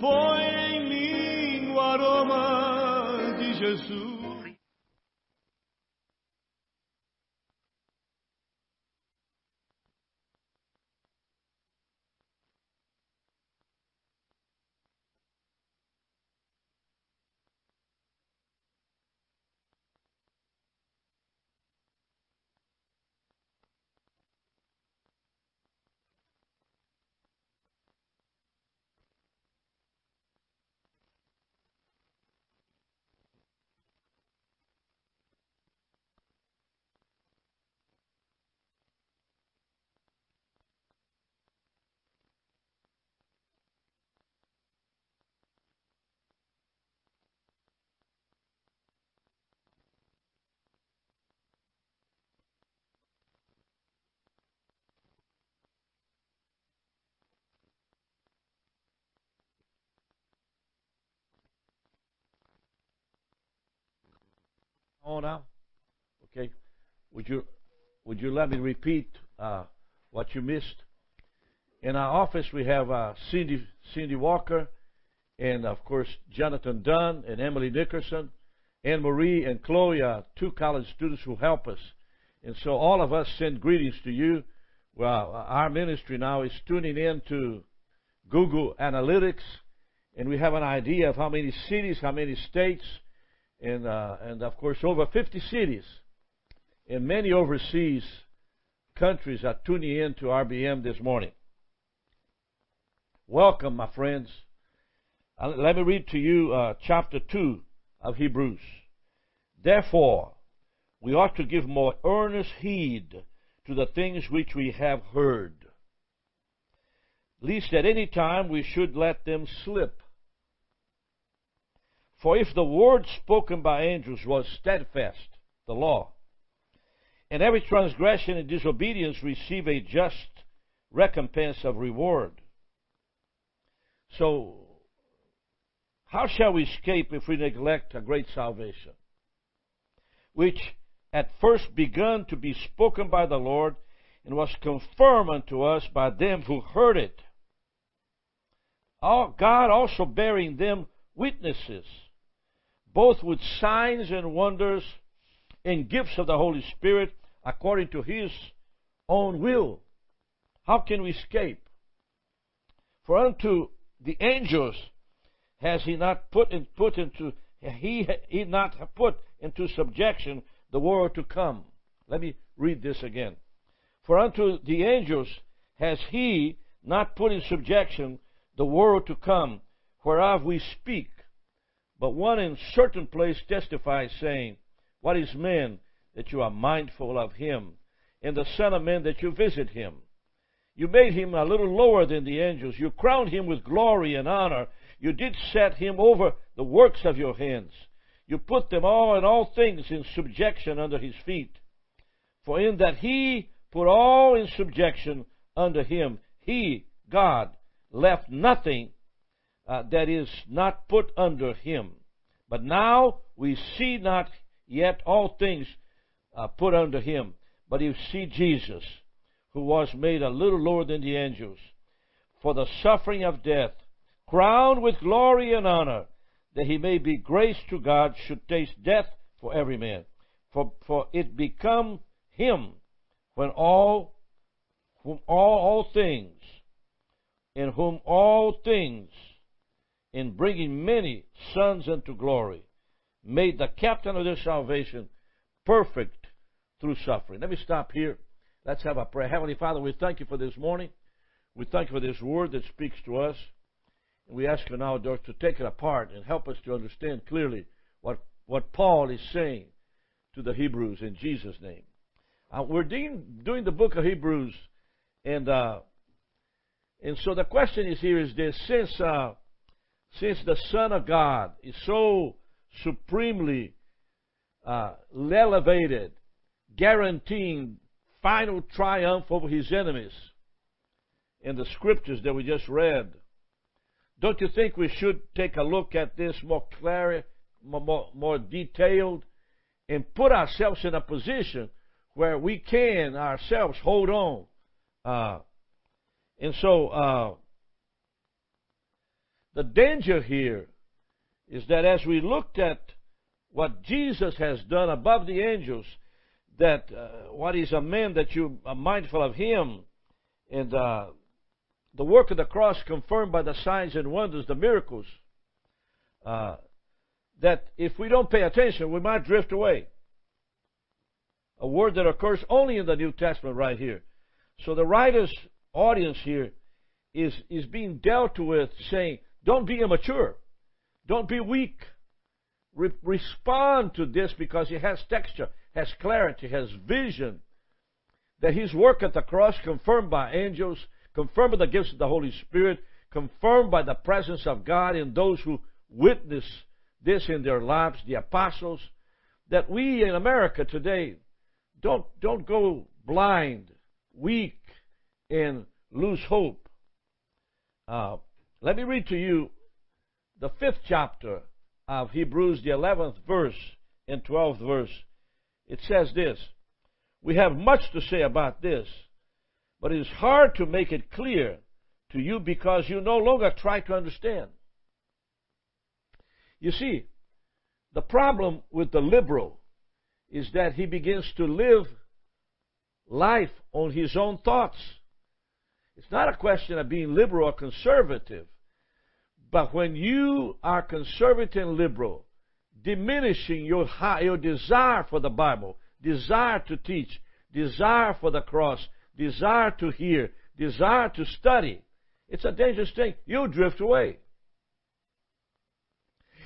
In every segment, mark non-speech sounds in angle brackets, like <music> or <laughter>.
põe em mim o aroma de Jesus. On now? Okay. Would you would you let me repeat uh, what you missed? In our office, we have uh, Cindy Cindy Walker, and of course Jonathan Dunn and Emily Nickerson, Anne Marie and Chloe, are two college students who help us. And so all of us send greetings to you. Well, our ministry now is tuning in to Google Analytics, and we have an idea of how many cities, how many states, and, uh, and of course over 50 cities and many overseas countries are tuning in to RBM this morning. Welcome, my friends. Uh, let me read to you uh, chapter 2 of Hebrews. Therefore, we ought to give more earnest heed to the things which we have heard, lest at any time we should let them slip. For if the word spoken by angels was steadfast, the law, and every transgression and disobedience receive a just recompense of reward. So, how shall we escape if we neglect a great salvation, which at first begun to be spoken by the Lord and was confirmed unto us by them who heard it? God also bearing them witnesses both with signs and wonders and gifts of the Holy Spirit according to His own will. How can we escape? For unto the angels has He not put, in, put into He, he not put into subjection the world to come. Let me read this again. For unto the angels has He not put in subjection the world to come, whereof we speak but one in certain place testifies, saying, What is man that you are mindful of him, and the Son of Man that you visit him? You made him a little lower than the angels. You crowned him with glory and honor. You did set him over the works of your hands. You put them all and all things in subjection under his feet. For in that he put all in subjection under him, he, God, left nothing uh, that is not put under him. But now we see not yet all things uh, put under him, but you see Jesus, who was made a little lower than the angels, for the suffering of death, crowned with glory and honor, that he may be grace to God, should taste death for every man. For, for it become him when all, whom all, all things, in whom all things in bringing many sons into glory, made the captain of their salvation perfect through suffering. Let me stop here. Let's have a prayer. Heavenly Father, we thank you for this morning. We thank you for this word that speaks to us. And we ask you now, Lord, to take it apart and help us to understand clearly what, what Paul is saying to the Hebrews in Jesus' name. Uh, we're doing, doing the book of Hebrews, and uh, and so the question is here is this: since uh, since the Son of God is so supremely uh, elevated, guaranteeing final triumph over his enemies in the scriptures that we just read, don't you think we should take a look at this more clear, more, more detailed, and put ourselves in a position where we can ourselves hold on? Uh, and so, uh, the danger here is that as we looked at what Jesus has done above the angels, that uh, what is a man that you are mindful of him, and uh, the work of the cross confirmed by the signs and wonders, the miracles, uh, that if we don't pay attention, we might drift away. A word that occurs only in the New Testament right here. So the writer's audience here is, is being dealt with saying, don't be immature. Don't be weak. Re- respond to this because it has texture, has clarity, has vision. That his work at the cross, confirmed by angels, confirmed by the gifts of the Holy Spirit, confirmed by the presence of God in those who witness this in their lives, the apostles, that we in America today don't, don't go blind, weak, and lose hope. Uh, let me read to you the fifth chapter of Hebrews, the 11th verse and 12th verse. It says this We have much to say about this, but it is hard to make it clear to you because you no longer try to understand. You see, the problem with the liberal is that he begins to live life on his own thoughts. It's not a question of being liberal or conservative. But when you are conservative and liberal, diminishing your, your desire for the Bible, desire to teach, desire for the cross, desire to hear, desire to study, it's a dangerous thing. You'll drift away.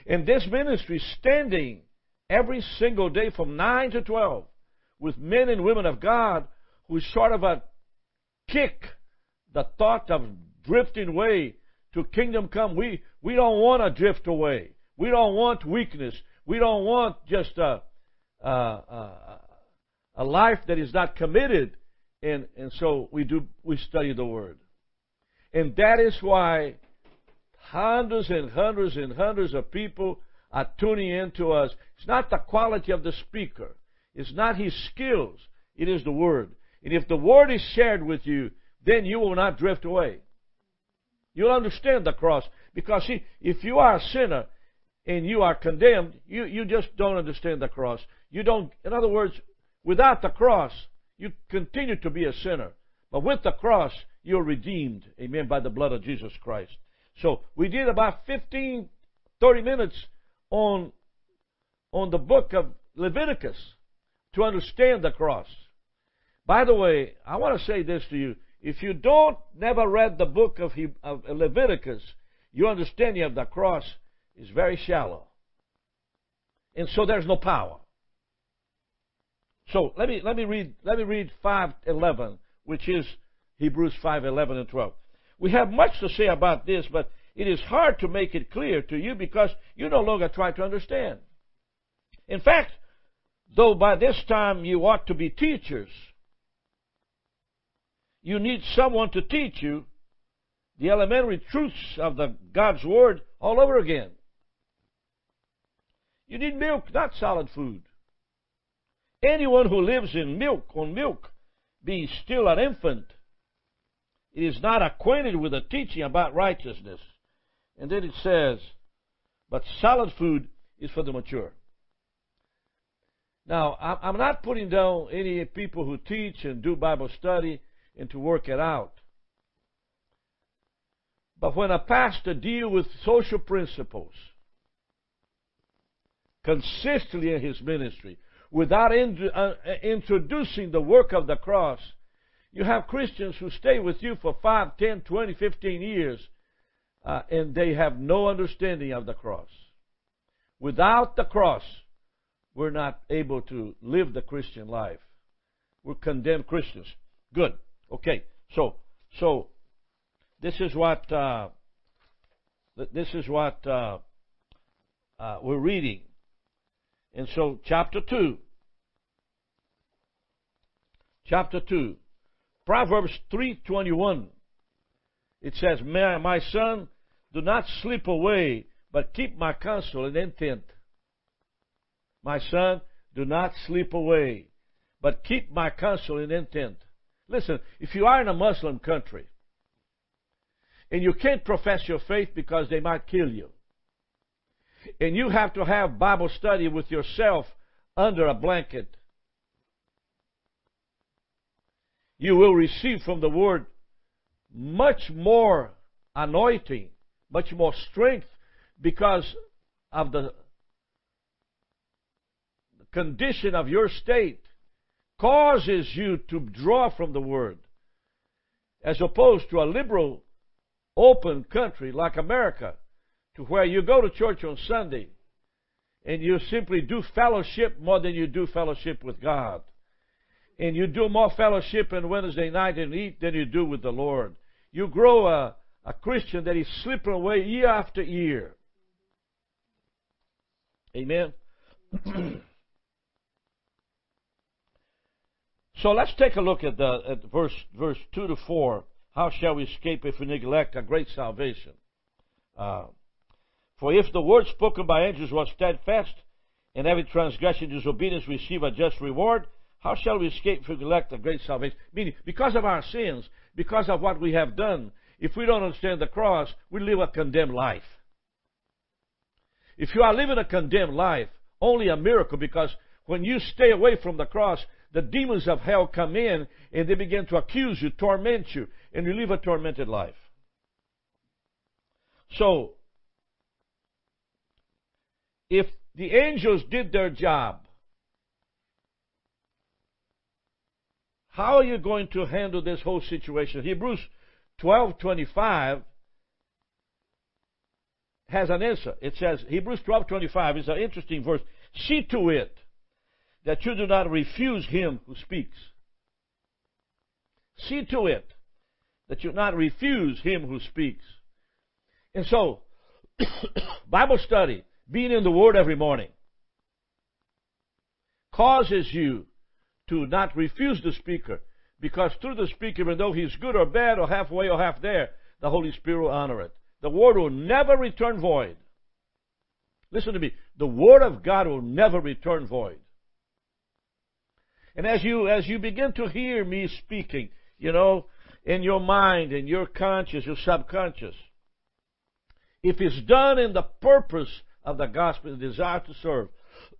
In this ministry, standing every single day from 9 to 12 with men and women of God who sort of a kick the thought of drifting away to kingdom come. We, we don't want to drift away. We don't want weakness. We don't want just a, a, a, life that is not committed. And, and so we do, we study the Word. And that is why hundreds and hundreds and hundreds of people are tuning in to us. It's not the quality of the speaker. It's not his skills. It is the Word. And if the Word is shared with you, then you will not drift away. You'll understand the cross. Because see, if you are a sinner and you are condemned, you, you just don't understand the cross. You don't, in other words, without the cross, you continue to be a sinner. But with the cross, you're redeemed, amen, by the blood of Jesus Christ. So we did about 15, 30 minutes on, on the book of Leviticus to understand the cross. By the way, I want to say this to you. If you don't never read the book of, of Leviticus, your understanding of the cross is very shallow. And so there's no power. So let me let me read let me read 5:11, which is Hebrews 5:11 and 12. We have much to say about this, but it is hard to make it clear to you because you no longer try to understand. In fact, though by this time you ought to be teachers, you need someone to teach you the elementary truths of the God's Word all over again. You need milk, not solid food. Anyone who lives in milk, on milk, being still an infant, is not acquainted with the teaching about righteousness. And then it says, but solid food is for the mature. Now, I'm not putting down any people who teach and do Bible study and to work it out. But when a pastor deals with social principles consistently in his ministry, without in, uh, introducing the work of the cross, you have Christians who stay with you for 5, 10, 20, 15 years, uh, and they have no understanding of the cross. Without the cross, we're not able to live the Christian life. We're condemned Christians. Good. Okay, so so this is what uh, this is what uh, uh, we're reading, and so chapter two, chapter two, Proverbs three twenty one. It says, "My my son, do not sleep away, but keep my counsel and intent. My son, do not sleep away, but keep my counsel and intent." Listen, if you are in a Muslim country, And you can't profess your faith because they might kill you. And you have to have Bible study with yourself under a blanket. You will receive from the Word much more anointing, much more strength because of the condition of your state causes you to draw from the Word as opposed to a liberal, open country like America, to where you go to church on Sunday and you simply do fellowship more than you do fellowship with God. And you do more fellowship on Wednesday night and eat than you do with the Lord. You grow a, a Christian that is slipping away year after year. Amen. <clears throat> so let's take a look at the at verse verse two to four. How shall we escape if we neglect a great salvation? Uh, for if the word spoken by angels was steadfast, and every transgression and disobedience receive a just reward, how shall we escape if we neglect a great salvation? Meaning, because of our sins, because of what we have done, if we don't understand the cross, we live a condemned life. If you are living a condemned life, only a miracle because when you stay away from the cross, the demons of hell come in and they begin to accuse you, torment you, and you live a tormented life. So, if the angels did their job, how are you going to handle this whole situation? Hebrews 12:25 has an answer. It says Hebrews 12:25 is an interesting verse. See to it that you do not refuse him who speaks. See to it that you not refuse him who speaks. And so, <coughs> Bible study, being in the Word every morning, causes you to not refuse the speaker because through the speaker, even though he's good or bad or halfway or half there, the Holy Spirit will honor it. The Word will never return void. Listen to me. The Word of God will never return void. And as you, as you begin to hear me speaking, you know, in your mind, in your conscious, your subconscious, if it's done in the purpose of the gospel, the desire to serve,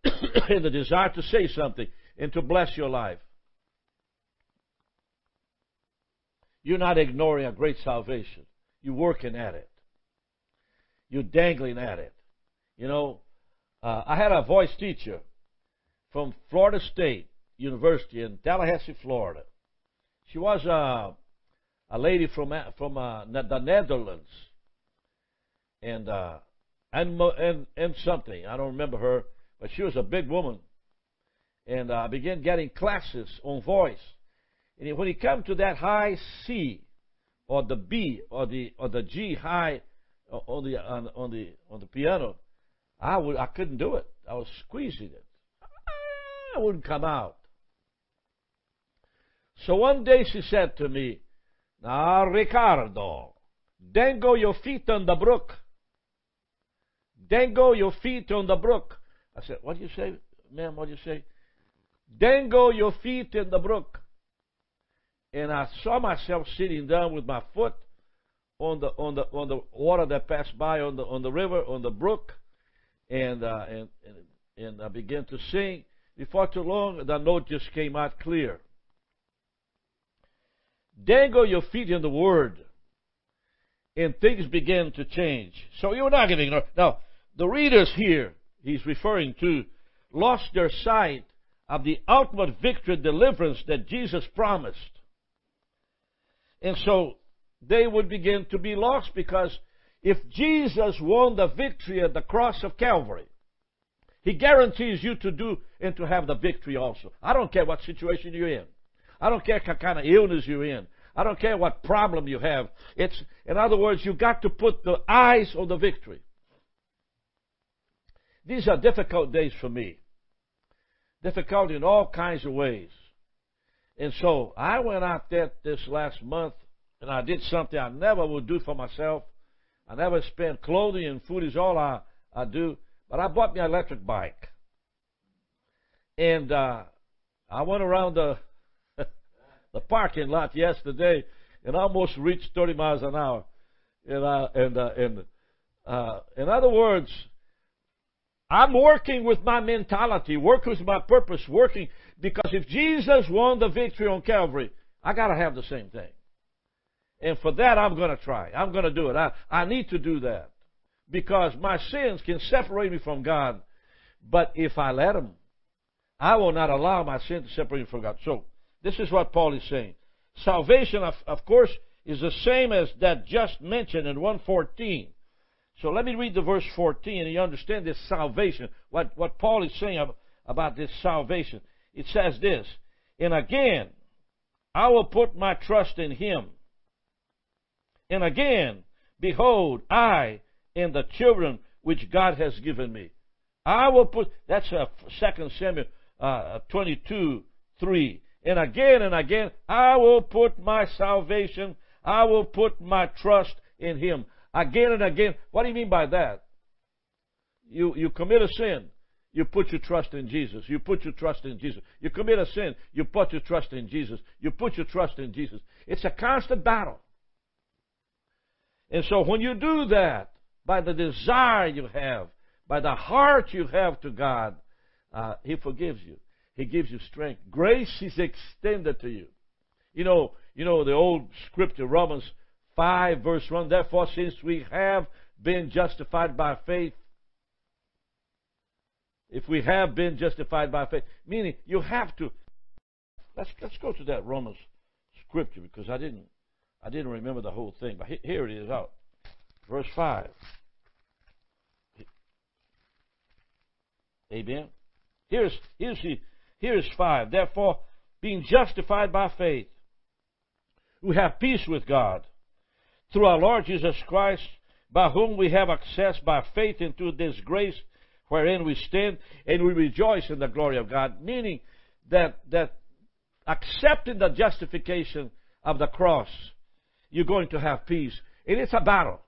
<coughs> and the desire to say something, and to bless your life, You're not ignoring a great salvation. You're working at it. You're dangling at it. You know, uh, I had a voice teacher from Florida State University in Tallahassee, Florida. She was uh, a lady from from uh, the Netherlands, and uh, and and and something I don't remember her, but she was a big woman, and I began getting classes on voice. And when he come to that high C, or the B, or the or the G high on the on, on the on the piano, I would I couldn't do it. I was squeezing it. I wouldn't come out. So one day she said to me, Now Ricardo, dango your feet on the brook. Dango your feet on the brook. I said, What do you say, ma'am? What do you say? Dango your feet in the brook and I saw myself sitting down with my foot on the on the on the water that passed by on the on the river on the brook, and uh, and, and and I began to sing. Before too long, the note just came out clear. Dangle your feet in the Word, and things begin to change. So you're not getting now. The readers here he's referring to lost their sight of the ultimate victory deliverance that Jesus promised. And so they would begin to be lost because if Jesus won the victory at the cross of Calvary, He guarantees you to do and to have the victory also. I don't care what situation you're in. I don't care what kind of illness you're in. I don't care what problem you have. It's, in other words, you've got to put the eyes on the victory. These are difficult days for me. Difficult in all kinds of ways. And so I went out there this last month and I did something I never would do for myself. I never spend clothing and food is all I, I do. But I bought me an electric bike. And uh, I went around the the parking lot yesterday and almost reached 30 miles an hour. and uh, and uh, and uh, in other words, I'm working with my mentality, working with my purpose, working because if Jesus won the victory on Calvary, I got to have the same thing. And for that, I'm going to try. I'm going to do it. I, I need to do that because my sins can separate me from God. But if I let them, I will not allow my sin to separate me from God. So, this is what Paul is saying. Salvation, of, of course, is the same as that just mentioned in 114. So let me read the verse 14 and you understand this salvation, what, what Paul is saying about this salvation. It says this, and again, I will put my trust in him. And again, behold, I and the children which God has given me. I will put, that's uh, 2 Samuel uh, 22, 3. And again and again, I will put my salvation, I will put my trust in Him. Again and again. What do you mean by that? You, you commit a sin, you put your trust in Jesus. You put your trust in Jesus. You commit a sin, you put your trust in Jesus. You put your trust in Jesus. It's a constant battle. And so when you do that, by the desire you have, by the heart you have to God, uh, He forgives you. He gives you strength. Grace is extended to you. You know, you know the old scripture, Romans 5 verse 1, therefore since we have been justified by faith, if we have been justified by faith, meaning you have to. Let's let's go to that Romans scripture because I didn't I didn't remember the whole thing, but here it is out, verse five. Amen. Here's here's the here's five. Therefore, being justified by faith, we have peace with God through our Lord Jesus Christ, by whom we have access by faith into this grace wherein we stand, and we rejoice in the glory of God. Meaning that that accepting the justification of the cross, you're going to have peace. And it's a battle.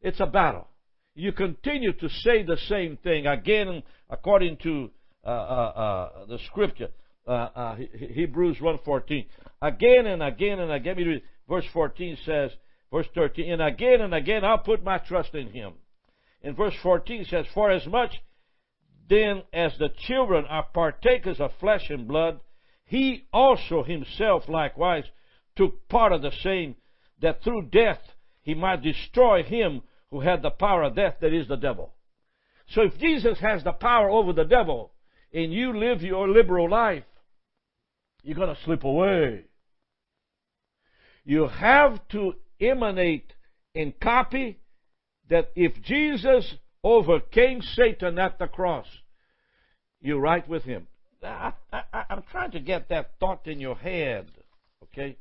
It's a battle. You continue to say the same thing again, according to the scripture, uh, uh, Hebrews 1.14. Again and again and again. Verse 14 says, verse 13, and again and again I'll put my trust in him. In verse 14 says, For as much then as the children are partakers of flesh and blood, he also himself likewise took part of the same, that through death he might destroy him who had the power of death, that is the devil. So if Jesus has the power over the devil, and you live your liberal life, you're going to slip away. You have to emanate and copy that if Jesus overcame Satan at the cross, you're right with him. I, am trying to get that thought in your head, okay?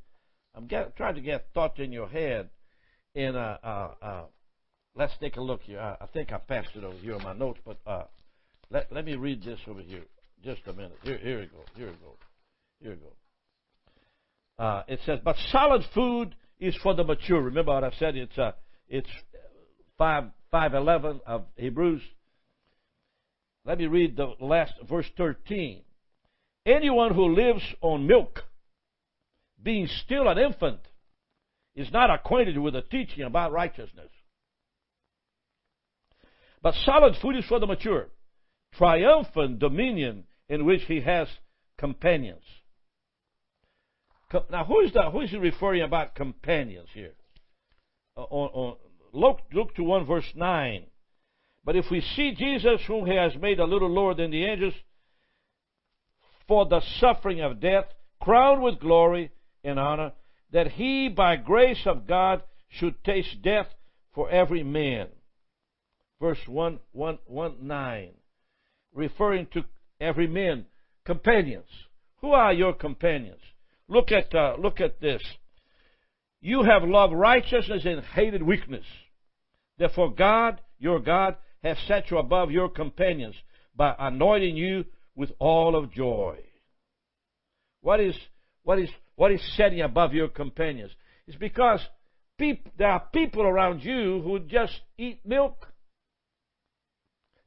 I'm get, trying to get thought in your head. And uh, uh, uh, let's take a look here. I, I, think I passed it over here in my notes, but uh, let, let me read this over here. Just a minute. Here, here we go. Here we go. Here we go. Uh, it says, but solid food is for the mature. Remember what I've said? It's uh, it's five five eleven of Hebrews. Let me read the last verse thirteen. Anyone who lives on milk, being still an infant, is not acquainted with the teaching about righteousness. But solid food is for the mature, triumphant dominion in which he has companions. Now, who is that? Who is he referring about companions here? Uh, on, on, look, look to 1 verse 9. But if we see Jesus, whom he has made a little lower than the angels, for the suffering of death, crowned with glory and honor, that he, by grace of God, should taste death for every man. Verse 1, 1, 1 9. Referring to every man, companions. Who are your companions? Look at, uh, look at this. You have loved righteousness and hated weakness. Therefore, God, your God, has set you above your companions by anointing you with all of joy. What is, what is, what is setting above your companions? It's because peop, there are people around you who just eat milk.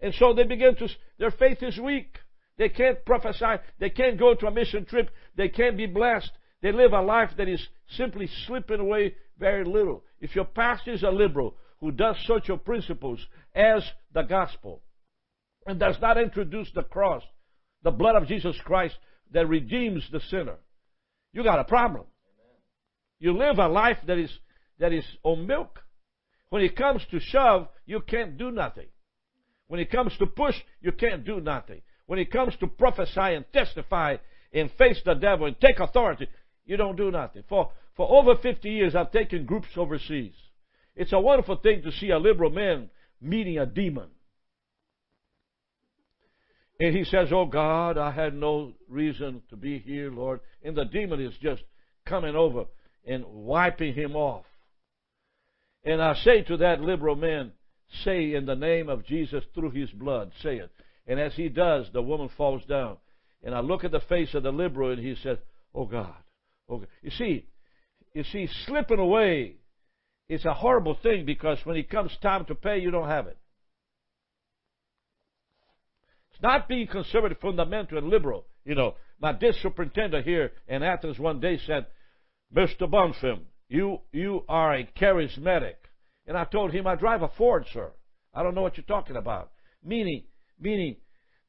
And so they begin to, their faith is weak. They can't prophesy. They can't go to a mission trip. They can't be blessed. They live a life that is simply slipping away very little. if your pastor is a liberal who does social principles as the gospel and does not introduce the cross, the blood of Jesus Christ that redeems the sinner, you got a problem. You live a life that is that is on milk. When it comes to shove, you can't do nothing. When it comes to push, you can't do nothing. When it comes to prophesy and testify and face the devil and take authority, you don't do nothing. For, for over 50 years, I've taken groups overseas. It's a wonderful thing to see a liberal man meeting a demon. And he says, Oh God, I had no reason to be here, Lord. And the demon is just coming over and wiping him off. And I say to that liberal man, say in the name of Jesus through his blood, say it. And as he does, the woman falls down. And I look at the face of the liberal and he says, Oh God, oh God. You see, you see, slipping away is a horrible thing because when it comes time to pay, you don't have it. It's not being conservative, fundamental, and liberal. You know, my district superintendent here in Athens one day said, Mr. Bonfim, you, you are a charismatic. And I told him, I drive a Ford, sir. I don't know what you're talking about. Meaning, meaning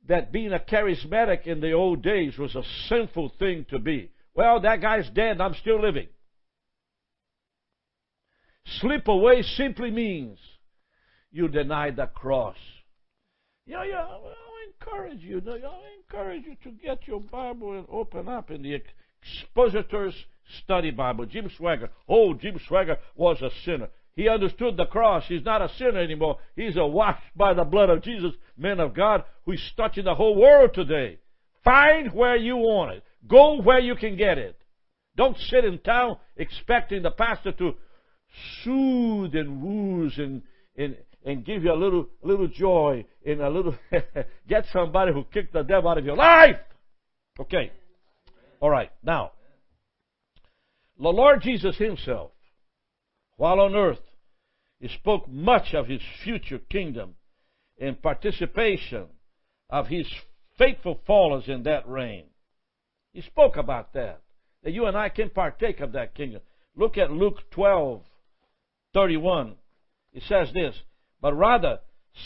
that being a charismatic in the old days was a sinful thing to be. Well, that guy's dead I'm still living. Slip away simply means you deny the cross. Yeah, yeah, I'll encourage you. I'll encourage you to get your Bible and open up in the expositors study Bible. Jim Swaggart. Oh, Jim Swaggart was a sinner. He understood the cross. He's not a sinner anymore. He's a washed by the blood of Jesus, man of God, who's touching the whole world today. Find where you want it. Go where you can get it. Don't sit in town expecting the pastor to soothe and wooze and, and, and give you a little, little joy and a little, <laughs> get somebody who kicked the devil out of your life. Okay. All right. Now, the Lord Jesus Himself, while on earth, He spoke much of His future kingdom and participation of His faithful followers in that reign. He spoke about that, that you and I can partake of that kingdom. Look at Luke 12, 31. It says this, But rather,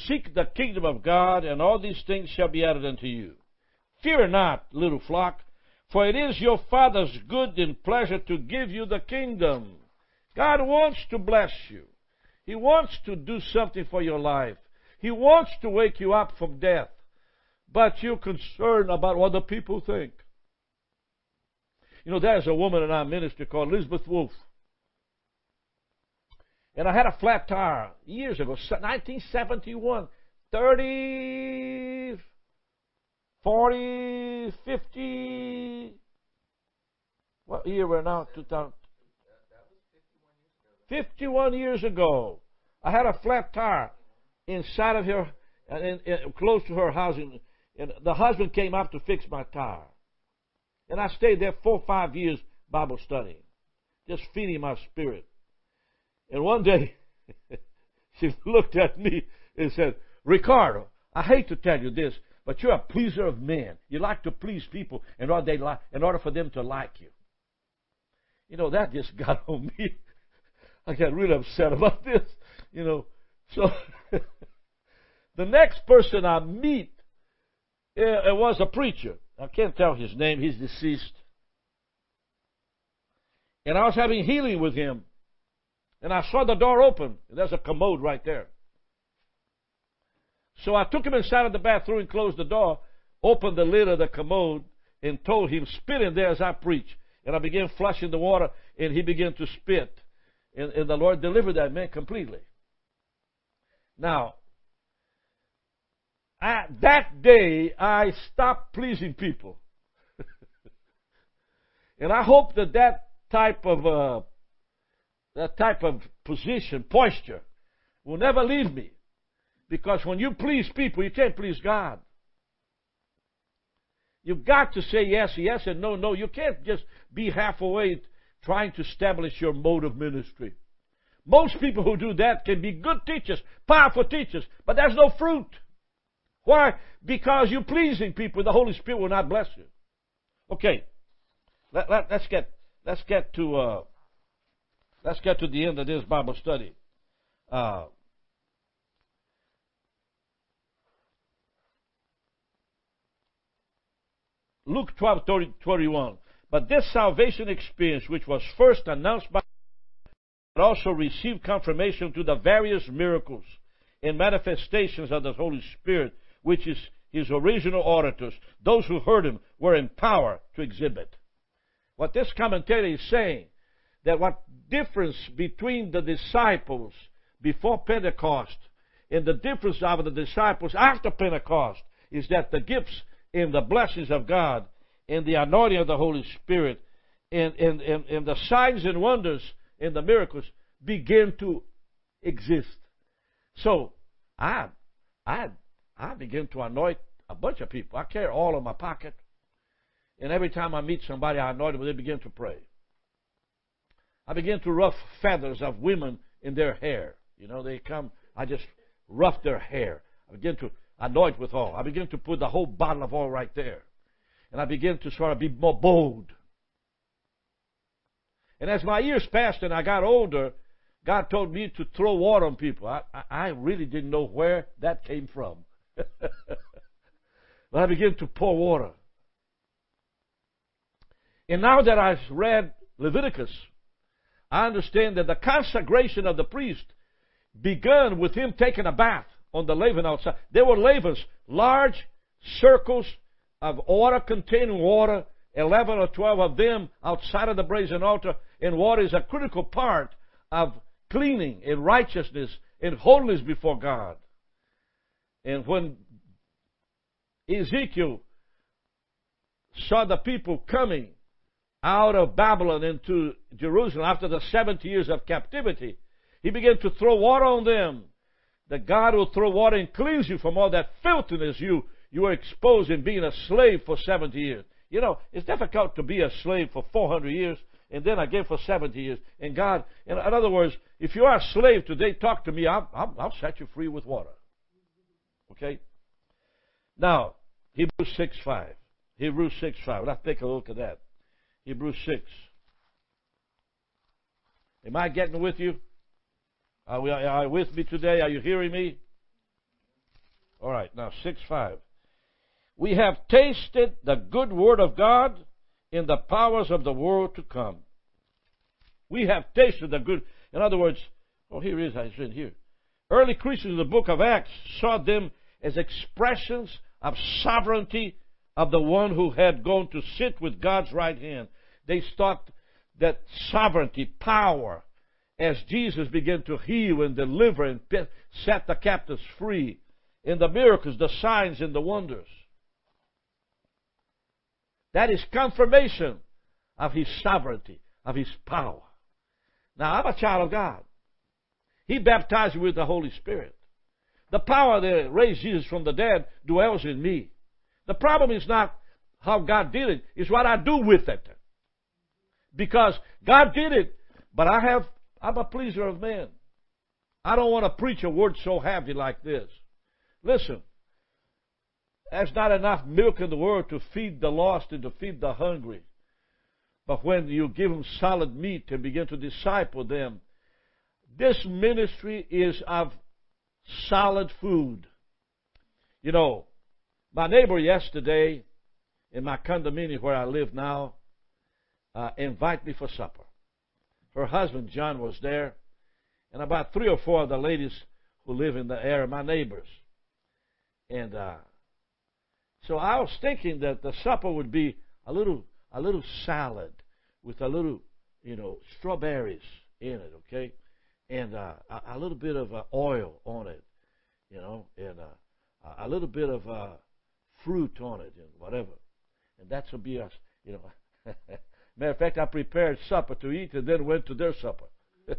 seek the kingdom of God, and all these things shall be added unto you. Fear not, little flock, for it is your Father's good and pleasure to give you the kingdom. God wants to bless you. He wants to do something for your life. He wants to wake you up from death. But you're concerned about what the people think. You know, there's a woman in our ministry called Elizabeth Wolf. And I had a flat tire years ago, 1971. 30, 40, 50. What year we're now? 2000. 51 years ago. I had a flat tire inside of her, uh, in, in, close to her house, and, the husband came up to fix my tire. And I stayed there four or five years Bible studying, just feeding my spirit. And one day, <laughs> she looked at me and said, Ricardo, I hate to tell you this, but you're a pleaser of men. You like to please people in order, they like, in order for them to like you. You know, that just <laughs> got on me. I got really upset about this. You know, so <laughs> the next person I meet uh, it was a preacher. I can't tell his name. He's deceased. And I was having healing with him. And I saw the door open. There's a commode right there. So I took him inside of the bathroom and closed the door, opened the lid of the commode, and told him, spit in there as I preach. And I began flushing the water, and he began to spit. And, and the Lord delivered that man completely. Now, at that day, I stopped pleasing people. <laughs> and I hope that that type of uh, that type of position, posture, will never leave me. Because when you please people, you can't please God. You've got to say yes, yes, and no, no. You can't just be halfway trying to establish your mode of ministry. Most people who do that can be good teachers, powerful teachers, but there's no fruit. Why? Because you're pleasing people, the Holy Spirit will not bless you. Okay, let, let, us get let's get to uh, Let's get to the end of this Bible study. Uh, Luke 12, 30, 21. But this salvation experience, which was first announced by also received confirmation through the various miracles and manifestations of the Holy Spirit, which is his original auditors. Those who heard him were empowered to exhibit. What this commentator is saying, that what difference between the disciples before Pentecost and the difference of the disciples after Pentecost is that the gifts and the blessings of God and the anointing of the Holy Spirit and, and, and, and the signs and wonders and the miracles begin to exist. So I I I begin to anoint a bunch of people. I carry all in my pocket. And every time I meet somebody I anoint them, they begin to pray. I begin to rough feathers of women in their hair. You know, they come, I just rough their hair. I begin to anoint with oil. I begin to put the whole bottle of oil right there. And I begin to sort of be more bold. And as my years passed and I got older, God told me to throw water on people. I, I, I really didn't know where that came from. <laughs> but I began to pour water. And now that I've read Leviticus, I understand that the consecration of the priest began with him taking a bath on the laver outside. There were lavers, large circles of water containing water, 11 or 12 of them outside of the brazen altar, and water is a critical part of cleaning and righteousness and holiness before God. And when Ezekiel saw the people coming out of Babylon into Jerusalem after the 70 years of captivity, he began to throw water on them. That God will throw water and cleanse you from all that filthiness you, you were exposed in being a slave for 70 years. You know, it's difficult to be a slave for 400 years and then again for 70 years. And God, in, in other words, if you are a slave today, talk to me. I'll, I'll, I'll set you free with water. Okay? Now, Hebrews 6 5. Hebrews 6 5. Let's take a look at that. Hebrews 6. Am I getting with you? Are, we, are you with me today? Are you hearing me? All right, now 6 5. We have tasted the good word of God in the powers of the world to come. We have tasted the good. In other words, oh, here is, I said here. Early Christians in the book of Acts saw them as expressions of sovereignty of the one who had gone to sit with God's right hand. They thought that sovereignty, power, as Jesus began to heal and deliver and set the captives free, in the miracles, the signs, and the wonders. That is confirmation of His sovereignty, of His power. Now, I'm a child of God. He baptized me with the Holy Spirit. The power that raised Jesus from the dead dwells in me. The problem is not how God did it, it's what I do with it. Because God did it, but I have, I'm a pleaser of men. I don't want to preach a word so heavy like this. Listen, there's not enough milk in the world to feed the lost and to feed the hungry. But when you give them solid meat and begin to disciple them, this ministry is of solid food. You know, my neighbor yesterday in my condominium where I live now uh, invited me for supper. Her husband John was there, and about three or four of the ladies who live in the area, my neighbors. And uh, so I was thinking that the supper would be a little a little salad with a little, you know, strawberries in it, okay, and uh, a, a little bit of uh, oil on it, you know, and uh, a little bit of uh, fruit on it and whatever, and that would be us, you know. <laughs> Matter of fact, I prepared supper to eat and then went to their supper. <laughs>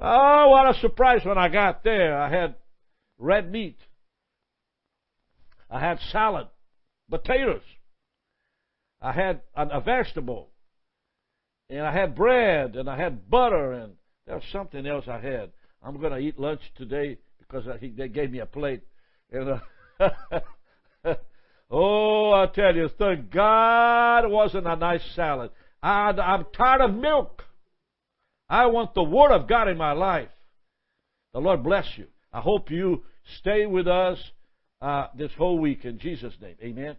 oh, what a surprise when I got there! I had red meat I had salad, potatoes. I had a, vegetable. And I had bread and I had butter and there was something else I had. I'm going to eat lunch today because I, he, they gave me a plate. And uh, <laughs> oh, I tell you, thank God it wasn't a nice salad. I, I'm tired of milk. I want the Word of God in my life. The Lord bless you. I hope you stay with us uh, this whole week in Jesus' name. Amen.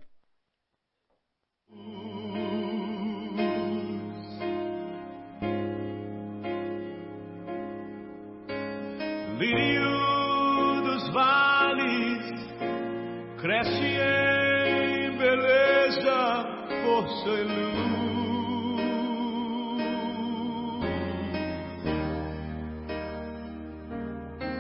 Dos vales cresce em beleza, luz.